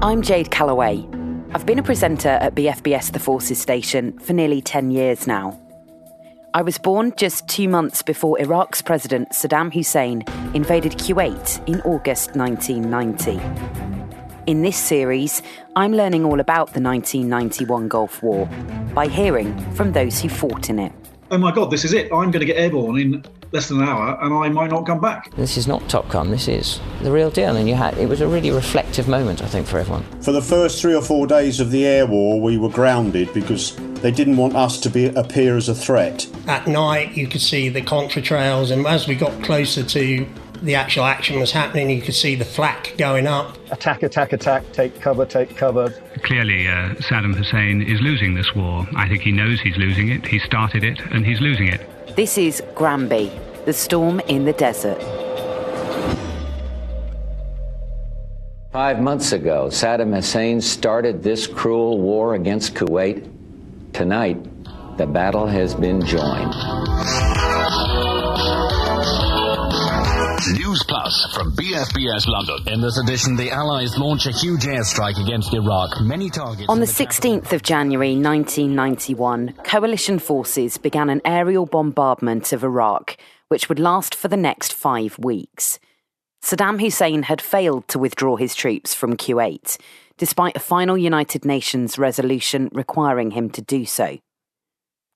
I'm Jade Calloway. I've been a presenter at BFBS The Forces station for nearly 10 years now. I was born just two months before Iraq's President Saddam Hussein invaded Kuwait in August 1990. In this series, I'm learning all about the 1991 Gulf War by hearing from those who fought in it. Oh my God, this is it. I'm going to get airborne in less than an hour and I might not come back. This is not Top Gun, this is the real deal. And you had, it was a really reflective moment, I think, for everyone. For the first three or four days of the air war, we were grounded because they didn't want us to be, appear as a threat. At night, you could see the contratrails, and as we got closer to the actual action was happening, you could see the flak going up. Attack, attack, attack, take cover, take cover. Clearly, uh, Saddam Hussein is losing this war. I think he knows he's losing it. He started it, and he's losing it. This is Granby, the storm in the desert. Five months ago, Saddam Hussein started this cruel war against Kuwait. Tonight, the battle has been joined. Plus from BFBS London. In this edition, the Allies launch a huge airstrike against Iraq. Many targets. On the 16th of January 1991, coalition forces began an aerial bombardment of Iraq, which would last for the next five weeks. Saddam Hussein had failed to withdraw his troops from Kuwait, despite a final United Nations resolution requiring him to do so.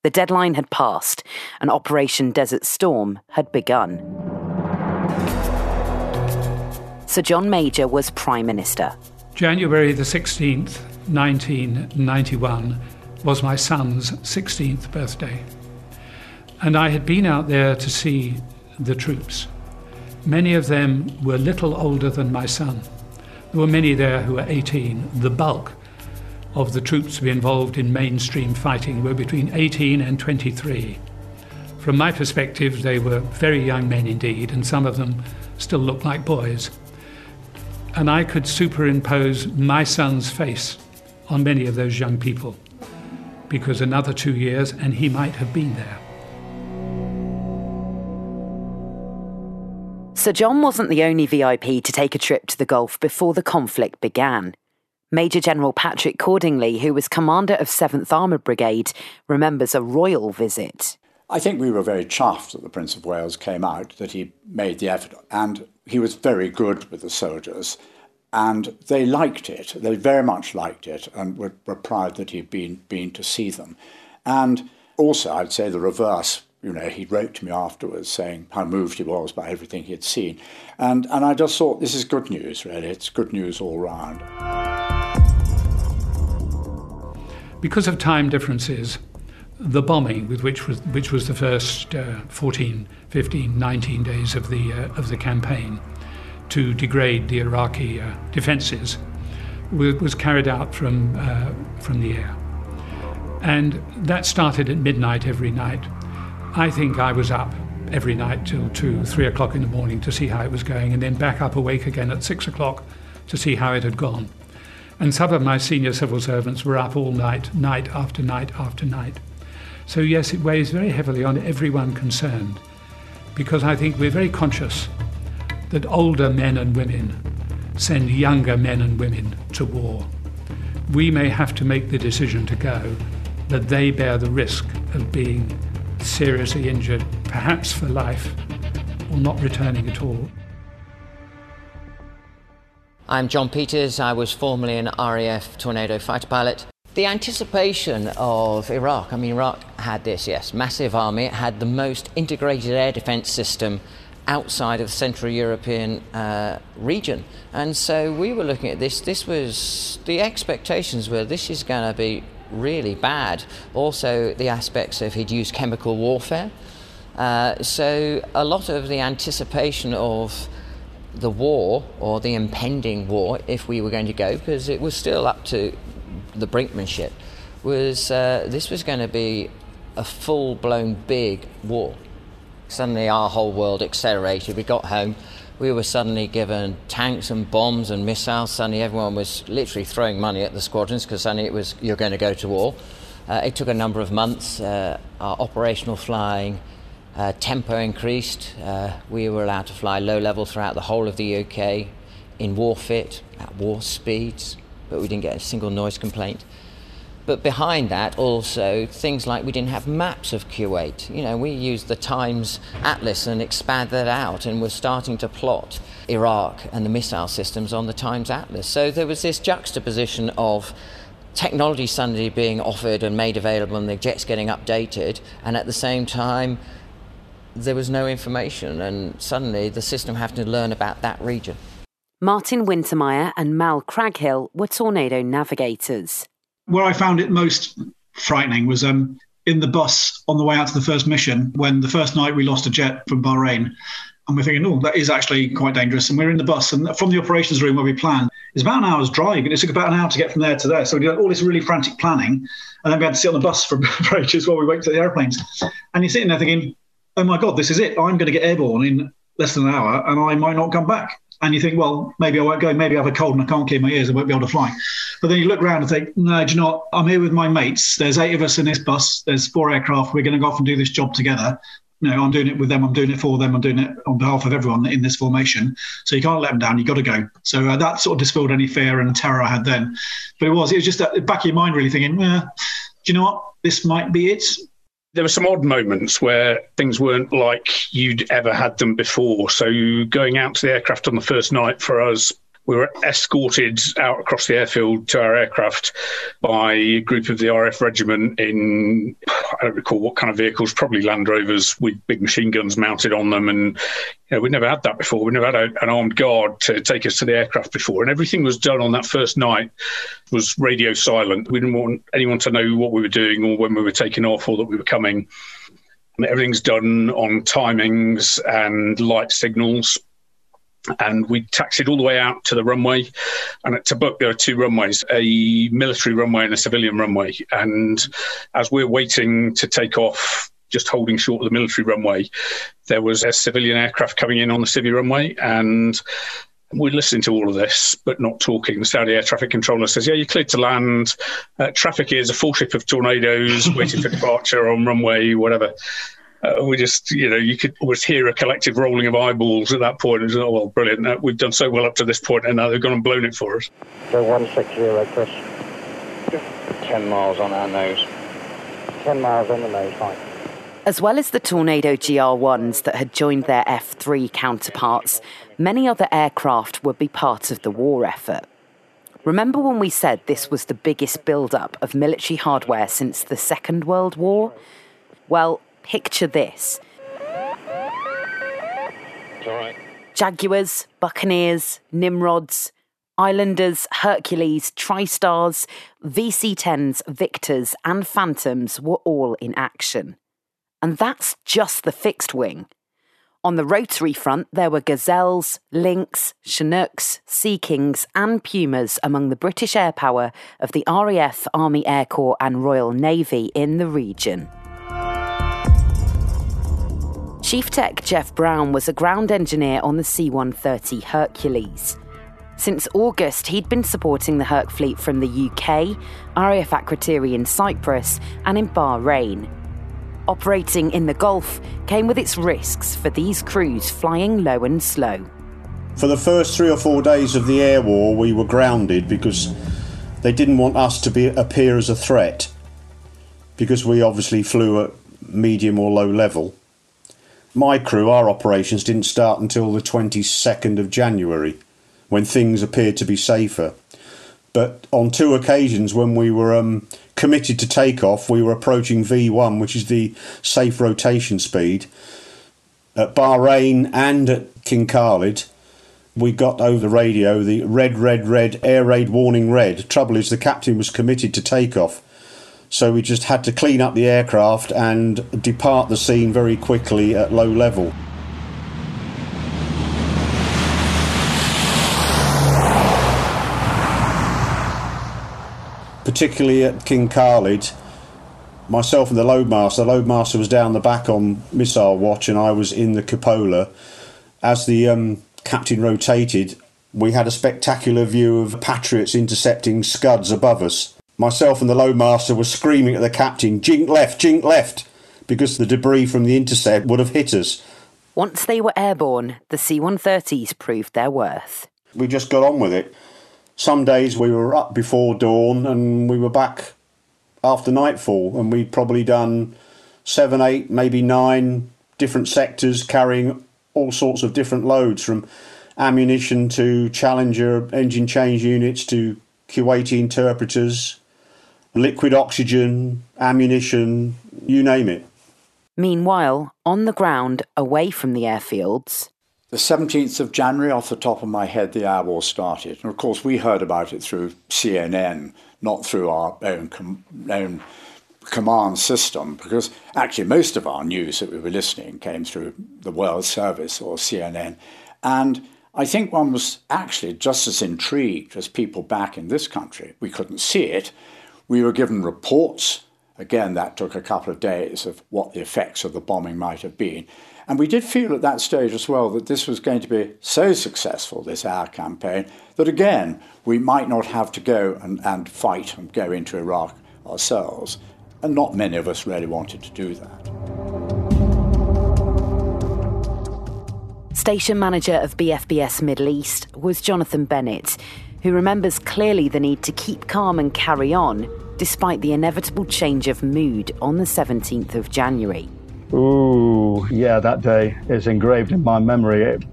The deadline had passed, and Operation Desert Storm had begun. Sir John Major was Prime Minister. January the 16th, 1991, was my son's 16th birthday. And I had been out there to see the troops. Many of them were little older than my son. There were many there who were 18. The bulk of the troops to be involved in mainstream fighting were between 18 and 23. From my perspective, they were very young men indeed, and some of them still looked like boys and I could superimpose my son's face on many of those young people because another two years and he might have been there. Sir John wasn't the only VIP to take a trip to the Gulf before the conflict began. Major General Patrick Cordingley, who was commander of 7th Armoured Brigade, remembers a royal visit. I think we were very chuffed that the Prince of Wales came out, that he made the effort. And he was very good with the soldiers, and they liked it. They very much liked it and were, were proud that he'd been, been to see them. And also, I'd say the reverse. You know, he wrote to me afterwards saying how moved he was by everything he had seen. And, and I just thought, this is good news, really. It's good news all round. Because of time differences, the bombing, with which was, which was the first uh, 14, 15, 19 days of the, uh, of the campaign to degrade the Iraqi uh, defences, was, carried out from, uh, from the air. And that started at midnight every night. I think I was up every night till two, three o'clock in the morning to see how it was going, and then back up awake again at six o'clock to see how it had gone. And some of my senior civil servants were up all night, night after night after night. So, yes, it weighs very heavily on everyone concerned because I think we're very conscious that older men and women send younger men and women to war. We may have to make the decision to go, but they bear the risk of being seriously injured, perhaps for life, or not returning at all. I'm John Peters. I was formerly an RAF Tornado fighter pilot. The anticipation of Iraq, I mean, Iraq had this, yes, massive army. It had the most integrated air defense system outside of the Central European uh, region. And so we were looking at this. This was, the expectations were this is going to be really bad. Also, the aspects of he'd used chemical warfare. Uh, so a lot of the anticipation of the war or the impending war, if we were going to go, because it was still up to the brinkmanship, was uh, this was going to be a full blown big war. Suddenly, our whole world accelerated. We got home, we were suddenly given tanks and bombs and missiles. Suddenly, everyone was literally throwing money at the squadrons because suddenly it was you're going to go to war. Uh, it took a number of months. Uh, our operational flying uh, tempo increased. Uh, we were allowed to fly low level throughout the whole of the UK in war fit, at war speeds. But we didn't get a single noise complaint. But behind that, also things like we didn't have maps of Kuwait. You know, we used the Times Atlas and expanded that out, and we're starting to plot Iraq and the missile systems on the Times Atlas. So there was this juxtaposition of technology suddenly being offered and made available, and the jets getting updated, and at the same time, there was no information, and suddenly the system having to learn about that region. Martin Wintermeyer and Mal Craghill were tornado navigators. Where I found it most frightening was um, in the bus on the way out to the first mission when the first night we lost a jet from Bahrain. And we're thinking, oh, that is actually quite dangerous. And we're in the bus, and from the operations room where we planned, it's about an hour's drive, and it took about an hour to get from there to there. So we did all this really frantic planning, and then we had to sit on the bus for, for ages while we wait for the airplanes. And you're sitting there thinking, oh my God, this is it. I'm going to get airborne in less than an hour, and I might not come back. And you think, well, maybe I won't go. Maybe I have a cold and I can't clear my ears. I won't be able to fly. But then you look around and think, no, do you know what? I'm here with my mates. There's eight of us in this bus. There's four aircraft. We're going to go off and do this job together. You know, I'm doing it with them. I'm doing it for them. I'm doing it on behalf of everyone in this formation. So you can't let them down. You've got to go. So uh, that sort of dispelled any fear and terror I had then. But it was, it was just that back of your mind, really thinking, do you know what? This might be it there were some odd moments where things weren't like you'd ever had them before. So going out to the aircraft on the first night for us we were escorted out across the airfield to our aircraft by a group of the RAF regiment in, I don't recall what kind of vehicles, probably Land Rovers with big machine guns mounted on them. And you know, we'd never had that before. We'd never had a, an armed guard to take us to the aircraft before. And everything was done on that first night was radio silent. We didn't want anyone to know what we were doing or when we were taking off or that we were coming. Everything's done on timings and light signals and we taxied all the way out to the runway. And at Tabuk, there are two runways a military runway and a civilian runway. And as we're waiting to take off, just holding short of the military runway, there was a civilian aircraft coming in on the civvy runway. And we're listening to all of this, but not talking. The Saudi air traffic controller says, Yeah, you're cleared to land. Uh, traffic is a full ship of tornadoes waiting for departure on runway, whatever uh, we just, you know, you could almost hear a collective rolling of eyeballs at that point. And oh, well, brilliant. Uh, we've done so well up to this point, and now they've gone and blown it for us. So 160, Chris. 10 miles on our nose. 10 miles on the nose, fine. As well as the Tornado GR1s that had joined their F 3 counterparts, many other aircraft would be part of the war effort. Remember when we said this was the biggest build up of military hardware since the Second World War? Well, Picture this Jaguars, Buccaneers, Nimrods, Islanders, Hercules, TriStars, VC 10s, Victors, and Phantoms were all in action. And that's just the fixed wing. On the rotary front, there were Gazelles, Lynx, Chinooks, Sea Kings, and Pumas among the British air power of the RAF, Army Air Corps, and Royal Navy in the region. Chief Tech Jeff Brown was a ground engineer on the C 130 Hercules. Since August, he'd been supporting the Herc fleet from the UK, RAF Akrotiri in Cyprus, and in Bahrain. Operating in the Gulf came with its risks for these crews flying low and slow. For the first three or four days of the air war, we were grounded because they didn't want us to be, appear as a threat, because we obviously flew at medium or low level my crew, our operations didn't start until the 22nd of January, when things appeared to be safer. But on two occasions, when we were um, committed to takeoff, we were approaching V1, which is the safe rotation speed. At Bahrain and at King Khalid, we got over the radio the red, red, red, air raid warning red. Trouble is, the captain was committed to takeoff so we just had to clean up the aircraft and depart the scene very quickly at low level. Particularly at King Khalid, myself and the loadmaster, the loadmaster was down the back on missile watch and I was in the cupola. As the um, captain rotated, we had a spectacular view of Patriots intercepting Scuds above us myself and the loadmaster were screaming at the captain, jink left, jink left, because the debris from the intercept would have hit us. Once they were airborne, the C 130s proved their worth. We just got on with it. some days we were up before dawn and we were back after nightfall, and we'd probably done seven, eight, maybe nine different sectors carrying all sorts of different loads from ammunition to Challenger engine change units to Kuwaiti interpreters, liquid oxygen, ammunition, you name it. Meanwhile, on the ground, away from the airfields, the 17th of January, off the top of my head, the air war started. And of course, we heard about it through CNN, not through our own, com- own command system, because actually most of our news that we were listening came through the World Service or CNN. And I think one was actually just as intrigued as people back in this country. We couldn't see it. We were given reports. Again, that took a couple of days of what the effects of the bombing might have been. And we did feel at that stage as well that this was going to be so successful, this air campaign, that again, we might not have to go and, and fight and go into Iraq ourselves. And not many of us really wanted to do that. Station manager of BFBS Middle East was Jonathan Bennett, who remembers clearly the need to keep calm and carry on despite the inevitable change of mood on the 17th of January. Ooh, yeah, that day is engraved in my memory. It,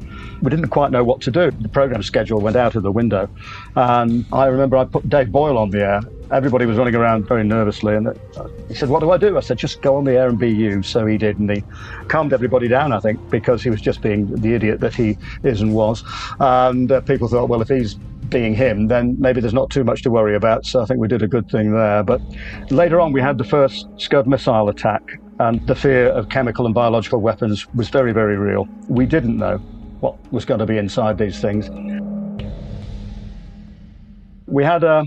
we didn't quite know what to do. The program schedule went out of the window. And I remember I put Dave Boyle on the air. Everybody was running around very nervously. And he said, What do I do? I said, Just go on the air and be you. So he did. And he calmed everybody down, I think, because he was just being the idiot that he is and was. And uh, people thought, Well, if he's being him, then maybe there's not too much to worry about. So I think we did a good thing there. But later on, we had the first Scud missile attack and the fear of chemical and biological weapons was very, very real. We didn't know what was going to be inside these things. We had a,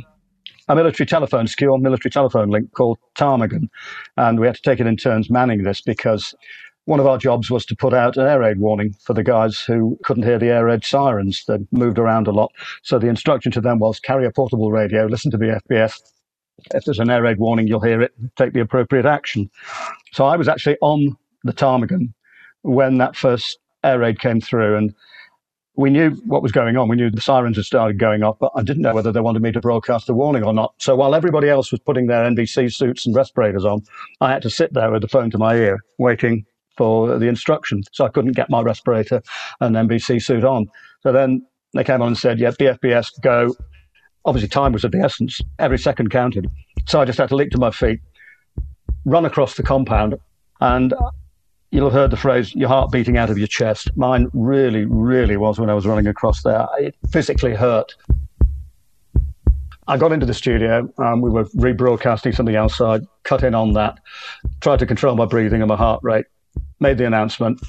a military telephone, secure military telephone link called Ptarmigan, and we had to take it in turns manning this because one of our jobs was to put out an air raid warning for the guys who couldn't hear the air raid sirens. They moved around a lot. So the instruction to them was carry a portable radio, listen to the BFBS, if there's an air raid warning, you'll hear it, take the appropriate action. So I was actually on the Ptarmigan when that first air raid came through, and we knew what was going on. We knew the sirens had started going off, but I didn't know whether they wanted me to broadcast the warning or not. So while everybody else was putting their NBC suits and respirators on, I had to sit there with the phone to my ear, waiting for the instruction. So I couldn't get my respirator and NBC suit on. So then they came on and said, "Yeah, BFBS, go." Obviously, time was of the essence. Every second counted. So I just had to leap to my feet, run across the compound, and you'll have heard the phrase, your heart beating out of your chest. Mine really, really was when I was running across there. It physically hurt. I got into the studio. Um, we were rebroadcasting something else, so I cut in on that, tried to control my breathing and my heart rate, made the announcement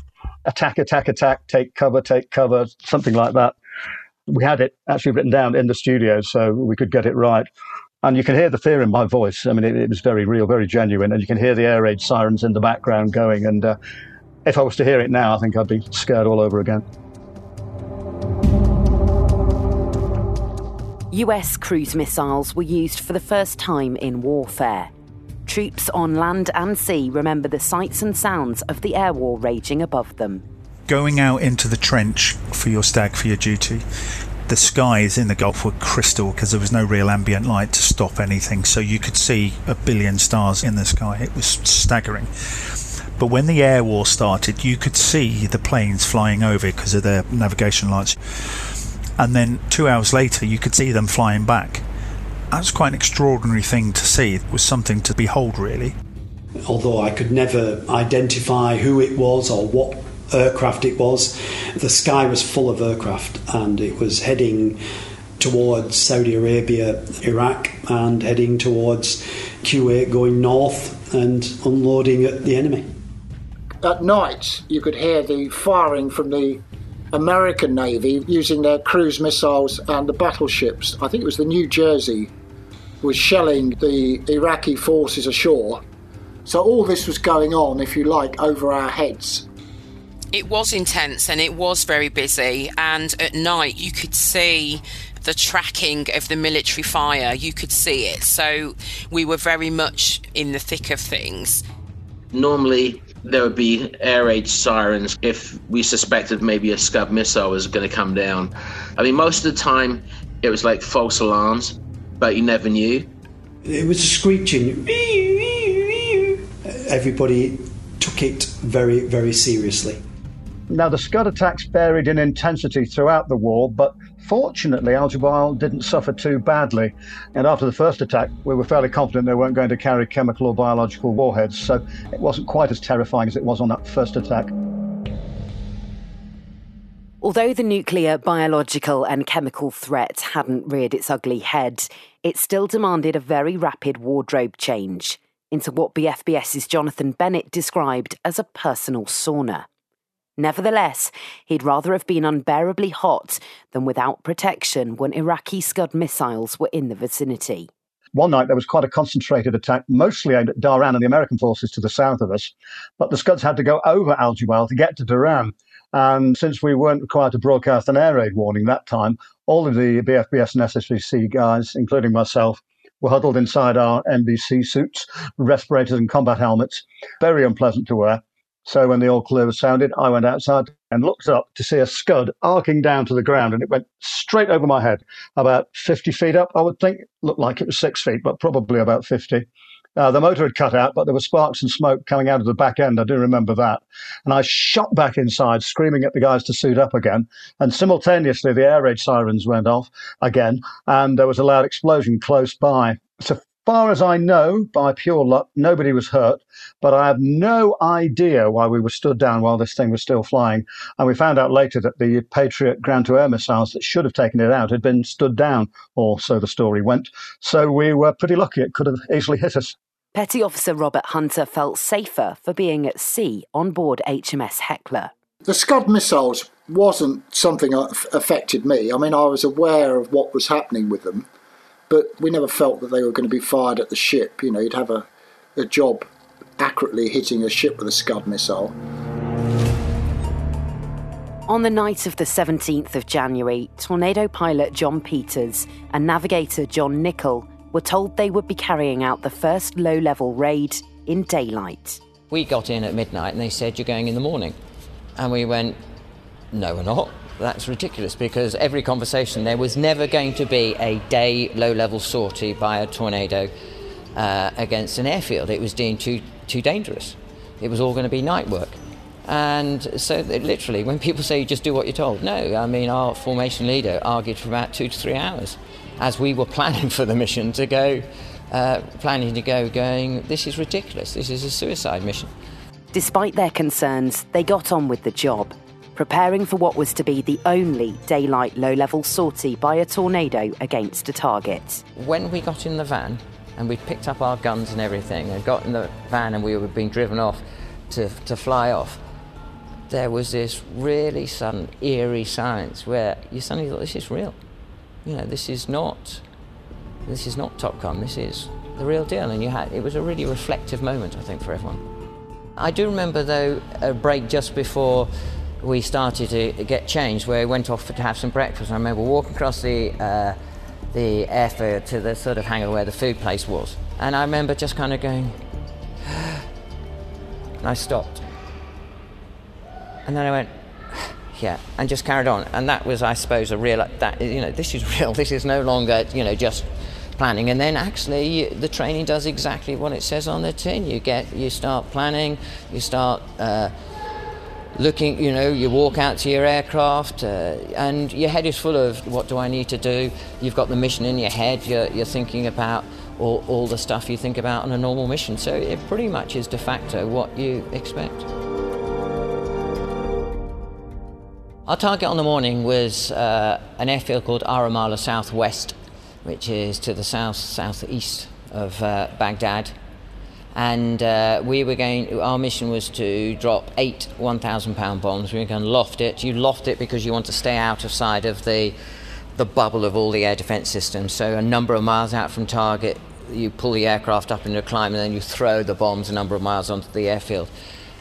attack, attack, attack, take cover, take cover, something like that we had it actually written down in the studio so we could get it right. And you can hear the fear in my voice. I mean, it, it was very real, very genuine. And you can hear the air raid sirens in the background going. And uh, if I was to hear it now, I think I'd be scared all over again. US cruise missiles were used for the first time in warfare. Troops on land and sea remember the sights and sounds of the air war raging above them going out into the trench for your stag for your duty, the skies in the Gulf were crystal because there was no real ambient light to stop anything, so you could see a billion stars in the sky. It was staggering. But when the air war started, you could see the planes flying over because of their navigation lights. And then two hours later, you could see them flying back. That was quite an extraordinary thing to see. It was something to behold, really. Although I could never identify who it was or what aircraft it was. The sky was full of aircraft and it was heading towards Saudi Arabia, Iraq, and heading towards Kuwait, going north and unloading at the enemy. At night, you could hear the firing from the American Navy using their cruise missiles and the battleships. I think it was the New Jersey was shelling the Iraqi forces ashore. So all this was going on, if you like, over our heads. It was intense and it was very busy. And at night, you could see the tracking of the military fire. You could see it. So we were very much in the thick of things. Normally, there would be air raid sirens if we suspected maybe a Scud missile was going to come down. I mean, most of the time, it was like false alarms, but you never knew. It was a screeching. Everybody took it very, very seriously. Now, the Scud attacks varied in intensity throughout the war, but fortunately, Al Jubail didn't suffer too badly. And after the first attack, we were fairly confident they weren't going to carry chemical or biological warheads, so it wasn't quite as terrifying as it was on that first attack. Although the nuclear, biological, and chemical threat hadn't reared its ugly head, it still demanded a very rapid wardrobe change into what BFBS's Jonathan Bennett described as a personal sauna. Nevertheless, he'd rather have been unbearably hot than without protection when Iraqi Scud missiles were in the vicinity. One night there was quite a concentrated attack, mostly aimed at Dhahran and the American forces to the south of us. But the Scuds had to go over Al Jubail to get to Dhahran. And since we weren't required to broadcast an air raid warning that time, all of the BFBS and SSVC guys, including myself, were huddled inside our NBC suits, respirators, and combat helmets. Very unpleasant to wear. So when the all clear was sounded, I went outside and looked up to see a scud arcing down to the ground, and it went straight over my head, about 50 feet up, I would think. Looked like it was six feet, but probably about 50. Uh, the motor had cut out, but there were sparks and smoke coming out of the back end. I do remember that. And I shot back inside, screaming at the guys to suit up again. And simultaneously, the air raid sirens went off again, and there was a loud explosion close by. So far as I know, by pure luck, nobody was hurt, but I have no idea why we were stood down while this thing was still flying. And we found out later that the Patriot ground to air missiles that should have taken it out had been stood down, or so the story went. So we were pretty lucky. It could have easily hit us. Petty Officer Robert Hunter felt safer for being at sea on board HMS Hecla. The Scud missiles wasn't something that affected me. I mean, I was aware of what was happening with them, but we never felt that they were going to be fired at the ship. You know, you'd have a, a job accurately hitting a ship with a Scud missile. On the night of the 17th of January, tornado pilot John Peters and navigator John Nichol were told they would be carrying out the first low level raid in daylight. We got in at midnight and they said, You're going in the morning. And we went, No, we're not. That's ridiculous because every conversation there was never going to be a day low level sortie by a tornado uh, against an airfield. It was deemed too, too dangerous. It was all going to be night work. And so, literally, when people say you just do what you're told, no, I mean, our formation leader argued for about two to three hours as we were planning for the mission to go, uh, planning to go, going, this is ridiculous, this is a suicide mission. Despite their concerns, they got on with the job, preparing for what was to be the only daylight low level sortie by a tornado against a target. When we got in the van and we picked up our guns and everything and got in the van and we were being driven off to, to fly off, there was this really sudden eerie silence where you suddenly thought, this is real you know, this is not, this is not Top Gun. This is the real deal. And you had, it was a really reflective moment, I think, for everyone. I do remember though a break just before we started to get changed, where we went off to have some breakfast. I remember walking across the uh, the airfield to the sort of hangar where the food place was, and I remember just kind of going, and I stopped, and then I went, yeah, and just carried on. And that was, I suppose, a real that you know this is real. This is no longer you know just planning. And then actually, the training does exactly what it says on the tin. You get you start planning, you start. Uh, looking, you know, you walk out to your aircraft uh, and your head is full of what do I need to do? You've got the mission in your head, you're, you're thinking about all, all the stuff you think about on a normal mission. So it pretty much is de facto what you expect. Our target on the morning was uh, an airfield called Ar Rumaylah Southwest, which is to the south southeast of uh, Baghdad. And uh, we were going. Our mission was to drop eight 1,000 pound bombs. We were going to loft it. You loft it because you want to stay out of sight of the the bubble of all the air defence systems. So a number of miles out from target, you pull the aircraft up into a climb, and then you throw the bombs a number of miles onto the airfield.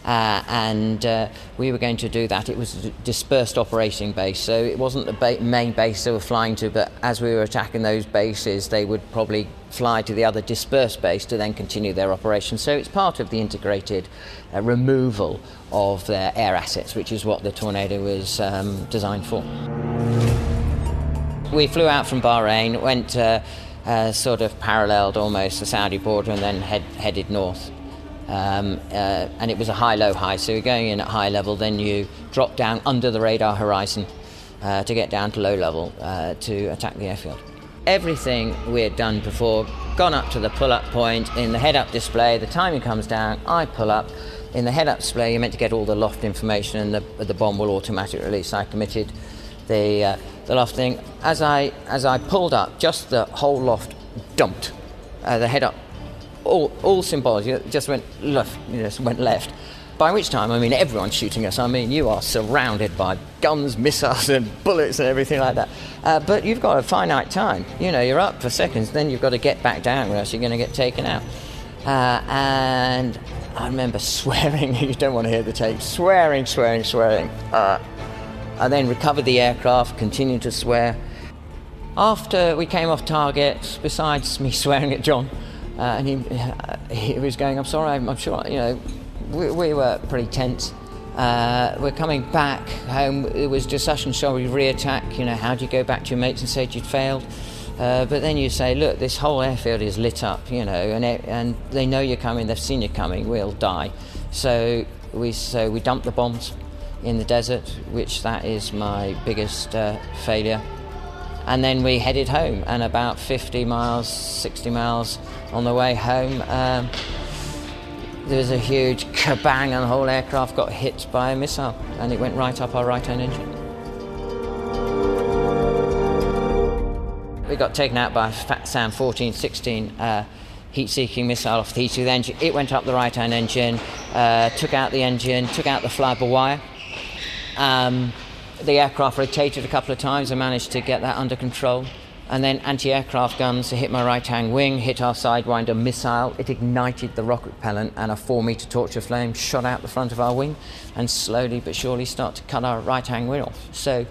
Uh, and uh, we were going to do that. It was a dispersed operating base, so it wasn't the ba- main base they were flying to, but as we were attacking those bases, they would probably fly to the other dispersed base to then continue their operation. So it's part of the integrated uh, removal of their air assets, which is what the Tornado was um, designed for. We flew out from Bahrain, went uh, uh, sort of paralleled almost the Saudi border, and then head, headed north. Um, uh, and it was a high, low, high. So you're going in at high level, then you drop down under the radar horizon uh, to get down to low level uh, to attack the airfield. Everything we had done before, gone up to the pull up point in the head up display, the timing comes down, I pull up. In the head up display, you're meant to get all the loft information and the, the bomb will automatically release. I committed the, uh, the loft thing. As I, as I pulled up, just the whole loft dumped. Uh, the head up, all, all just went left, just went left. By which time, I mean, everyone's shooting us. I mean, you are surrounded by guns, missiles, and bullets and everything like that. Uh, but you've got a finite time. You know, you're up for seconds, then you've got to get back down, or else you're going to get taken out. Uh, and I remember swearing, you don't want to hear the tape, swearing, swearing, swearing. Uh, I then recovered the aircraft, continued to swear. After we came off target, besides me swearing at John, uh, and he, he was going, I'm sorry, I'm, I'm sure, you know, we, we were pretty tense. Uh, we're coming back home. It was discussion, shall we re-attack? You know, how do you go back to your mates and say you'd failed? Uh, but then you say, look, this whole airfield is lit up, you know, and, it, and they know you're coming. They've seen you coming. We'll die. So we so we dumped the bombs in the desert, which that is my biggest uh, failure. And then we headed home, and about 50 miles, 60 miles on the way home. Um, there was a huge kabang and the whole aircraft got hit by a missile and it went right up our right hand engine. We got taken out by Fat SAM 14, 16 uh, heat seeking missile off the heat the engine. It went up the right hand engine, uh, took out the engine, took out the fly-by-wire. Um, the aircraft rotated a couple of times and managed to get that under control and then anti-aircraft guns hit my right-hand wing, hit our Sidewinder missile. It ignited the rocket propellant, and a four-meter torch of flame shot out the front of our wing, and slowly but surely start to cut our right-hand wing off. So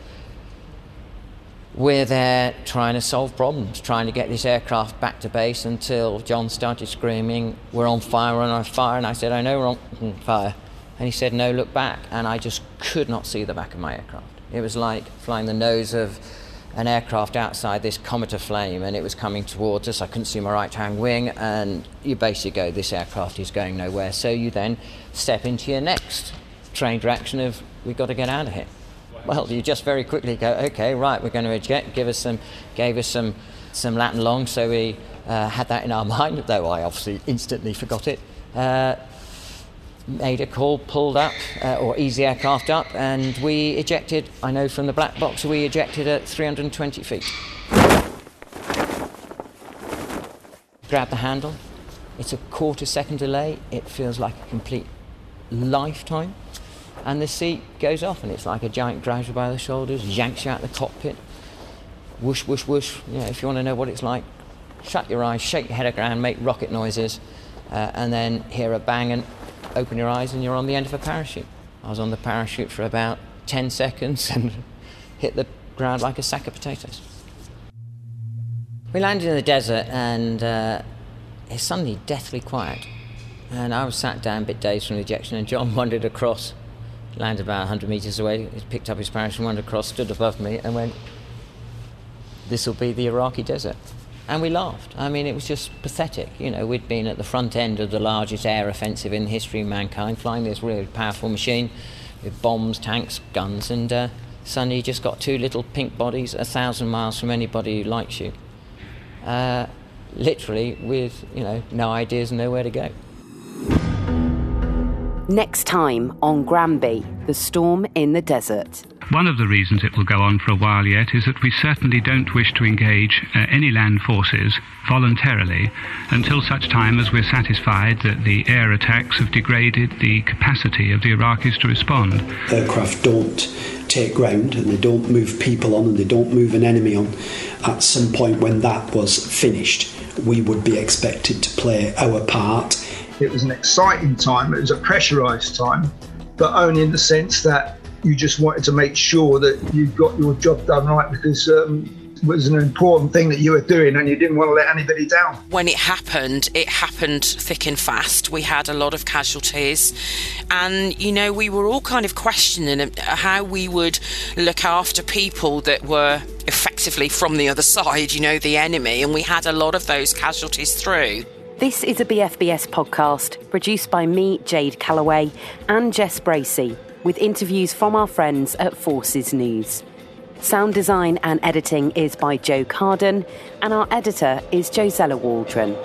we're there trying to solve problems, trying to get this aircraft back to base until John started screaming, "We're on fire! We're on fire!" And I said, "I know we're on fire." And he said, "No, look back." And I just could not see the back of my aircraft. It was like flying the nose of an aircraft outside this comet of flame and it was coming towards us. I couldn't see my right hand wing, and you basically go, This aircraft is going nowhere. So you then step into your next trained reaction of, We've got to get out of here. Well, you just very quickly go, Okay, right, we're going to eject. Give us some, gave us some, some Latin long, so we uh, had that in our mind, though I obviously instantly forgot it. Uh, made a call, pulled up, uh, or easy aircraft up, and we ejected. I know from the black box we ejected at 320 feet. Grab the handle. It's a quarter second delay. It feels like a complete lifetime. And the seat goes off, and it's like a giant grabs you by the shoulders, yanks you out the cockpit. Whoosh, whoosh, whoosh. If you want to know what it's like, shut your eyes, shake your head around, make rocket noises, uh, and then hear a bang and open your eyes and you're on the end of a parachute. I was on the parachute for about 10 seconds and hit the ground like a sack of potatoes. We landed in the desert and uh, it's suddenly deathly quiet. And I was sat down, a bit dazed from the ejection, and John wandered across, landed about 100 metres away, he picked up his parachute, and wandered across, stood above me, and went, This will be the Iraqi desert and we laughed. I mean, it was just pathetic. You know, we'd been at the front end of the largest air offensive in the history of mankind, flying this really powerful machine with bombs, tanks, guns, and uh, suddenly you just got two little pink bodies a thousand miles from anybody who likes you. Uh, literally, with you know no ideas and nowhere to go. Next time on Granby, the storm in the desert. One of the reasons it will go on for a while yet is that we certainly don't wish to engage uh, any land forces voluntarily until such time as we're satisfied that the air attacks have degraded the capacity of the Iraqis to respond. Aircraft don't take ground and they don't move people on and they don't move an enemy on. At some point when that was finished, we would be expected to play our part. It was an exciting time, it was a pressurised time, but only in the sense that you just wanted to make sure that you got your job done right because um, was an important thing that you were doing and you didn't want to let anybody down. When it happened, it happened thick and fast. We had a lot of casualties, and you know, we were all kind of questioning how we would look after people that were effectively from the other side, you know, the enemy, and we had a lot of those casualties through. This is a BFBS podcast produced by me, Jade Calloway, and Jess Bracey, with interviews from our friends at Forces News. Sound design and editing is by Joe Carden, and our editor is Josella Waldron.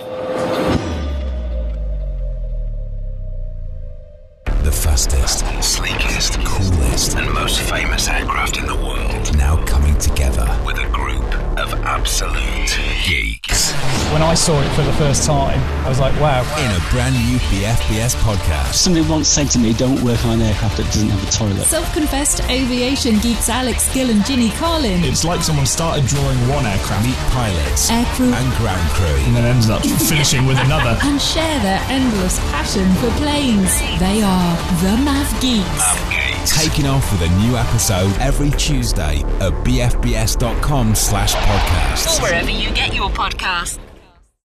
Saw it for the first time, I was like, wow. In a brand new BFBS podcast. Somebody once said to me, don't work on an aircraft that doesn't have a toilet. Self confessed aviation geeks Alex Gill and Ginny Carlin. It's like someone started drawing one aircraft, meet pilots, aircrew, and ground crew, and then ended up finishing with another. And share their endless passion for planes. They are the Mav Geeks. Mav Geeks. Taking off with a new episode every Tuesday at bfbs.com slash podcasts. Or wherever you get your podcasts.